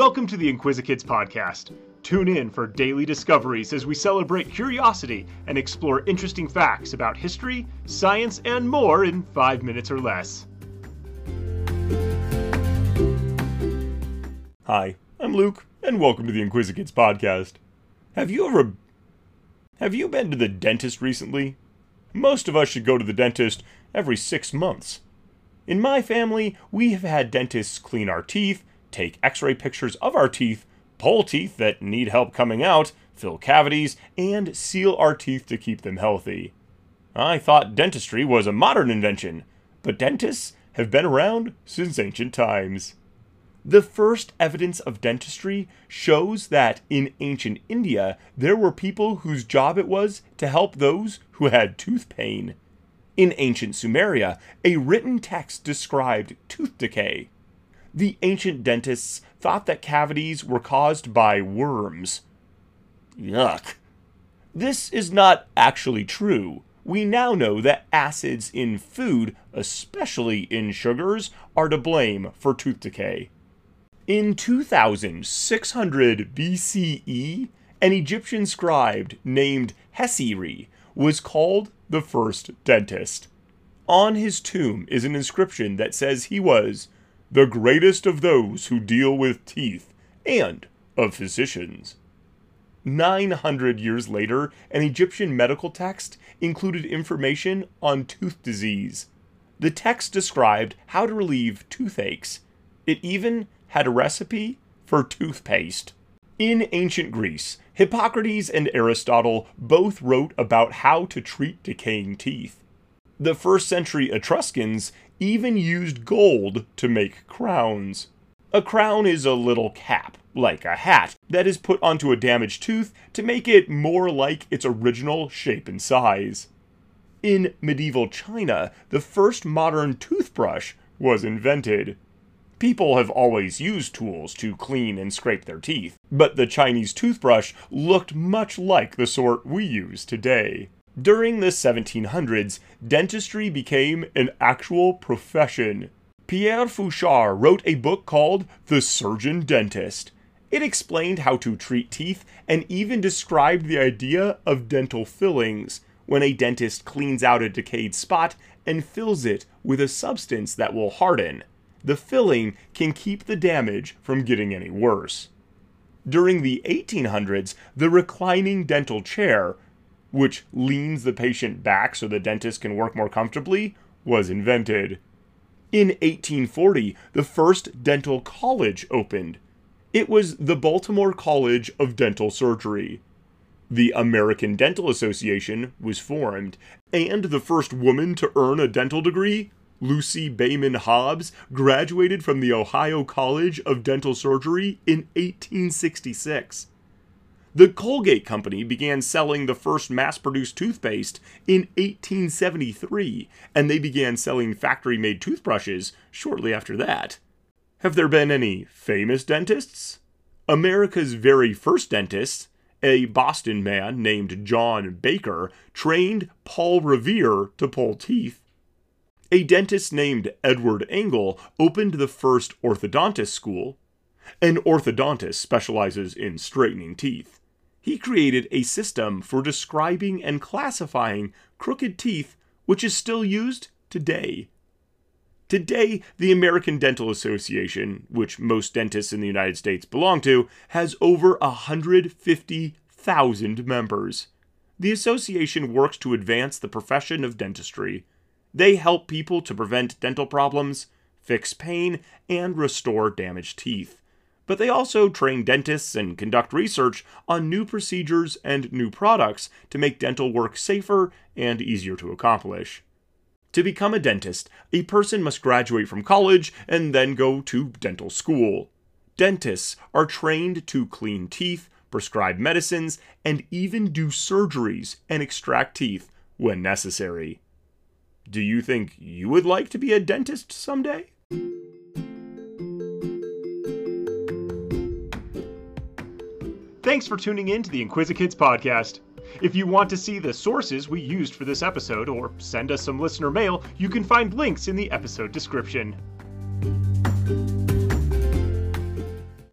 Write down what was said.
Welcome to the Inquisikids podcast. Tune in for daily discoveries as we celebrate curiosity and explore interesting facts about history, science, and more in five minutes or less. Hi, I'm Luke, and welcome to the Inquisikids podcast. Have you ever. Have you been to the dentist recently? Most of us should go to the dentist every six months. In my family, we have had dentists clean our teeth, take x ray pictures of our teeth, pull teeth that need help coming out, fill cavities, and seal our teeth to keep them healthy. I thought dentistry was a modern invention, but dentists have been around since ancient times. The first evidence of dentistry shows that in ancient India there were people whose job it was to help those who had tooth pain. In ancient Sumeria, a written text described tooth decay. The ancient dentists thought that cavities were caused by worms. Yuck. This is not actually true. We now know that acids in food, especially in sugars, are to blame for tooth decay. In 2600 BCE, an Egyptian scribe named Hesiri was called the first dentist. On his tomb is an inscription that says he was the greatest of those who deal with teeth and of physicians. 900 years later, an Egyptian medical text included information on tooth disease. The text described how to relieve toothaches. It even had a recipe for toothpaste. In ancient Greece, Hippocrates and Aristotle both wrote about how to treat decaying teeth. The first century Etruscans even used gold to make crowns. A crown is a little cap, like a hat, that is put onto a damaged tooth to make it more like its original shape and size. In medieval China, the first modern toothbrush was invented. People have always used tools to clean and scrape their teeth, but the Chinese toothbrush looked much like the sort we use today. During the 1700s, dentistry became an actual profession. Pierre Fauchard wrote a book called The Surgeon Dentist. It explained how to treat teeth and even described the idea of dental fillings, when a dentist cleans out a decayed spot and fills it with a substance that will harden the filling can keep the damage from getting any worse. During the 1800s, the reclining dental chair, which leans the patient back so the dentist can work more comfortably, was invented. In 1840, the first dental college opened. It was the Baltimore College of Dental Surgery. The American Dental Association was formed, and the first woman to earn a dental degree Lucy Beaman Hobbs graduated from the Ohio College of Dental Surgery in 1866. The Colgate Company began selling the first mass produced toothpaste in 1873, and they began selling factory made toothbrushes shortly after that. Have there been any famous dentists? America's very first dentist, a Boston man named John Baker, trained Paul Revere to pull teeth a dentist named Edward Angle opened the first orthodontist school. An orthodontist specializes in straightening teeth. He created a system for describing and classifying crooked teeth, which is still used today. Today, the American Dental Association, which most dentists in the United States belong to, has over 150,000 members. The association works to advance the profession of dentistry. They help people to prevent dental problems, fix pain, and restore damaged teeth. But they also train dentists and conduct research on new procedures and new products to make dental work safer and easier to accomplish. To become a dentist, a person must graduate from college and then go to dental school. Dentists are trained to clean teeth, prescribe medicines, and even do surgeries and extract teeth when necessary. Do you think you would like to be a dentist someday? Thanks for tuning in to the Inquisikids podcast. If you want to see the sources we used for this episode or send us some listener mail, you can find links in the episode description.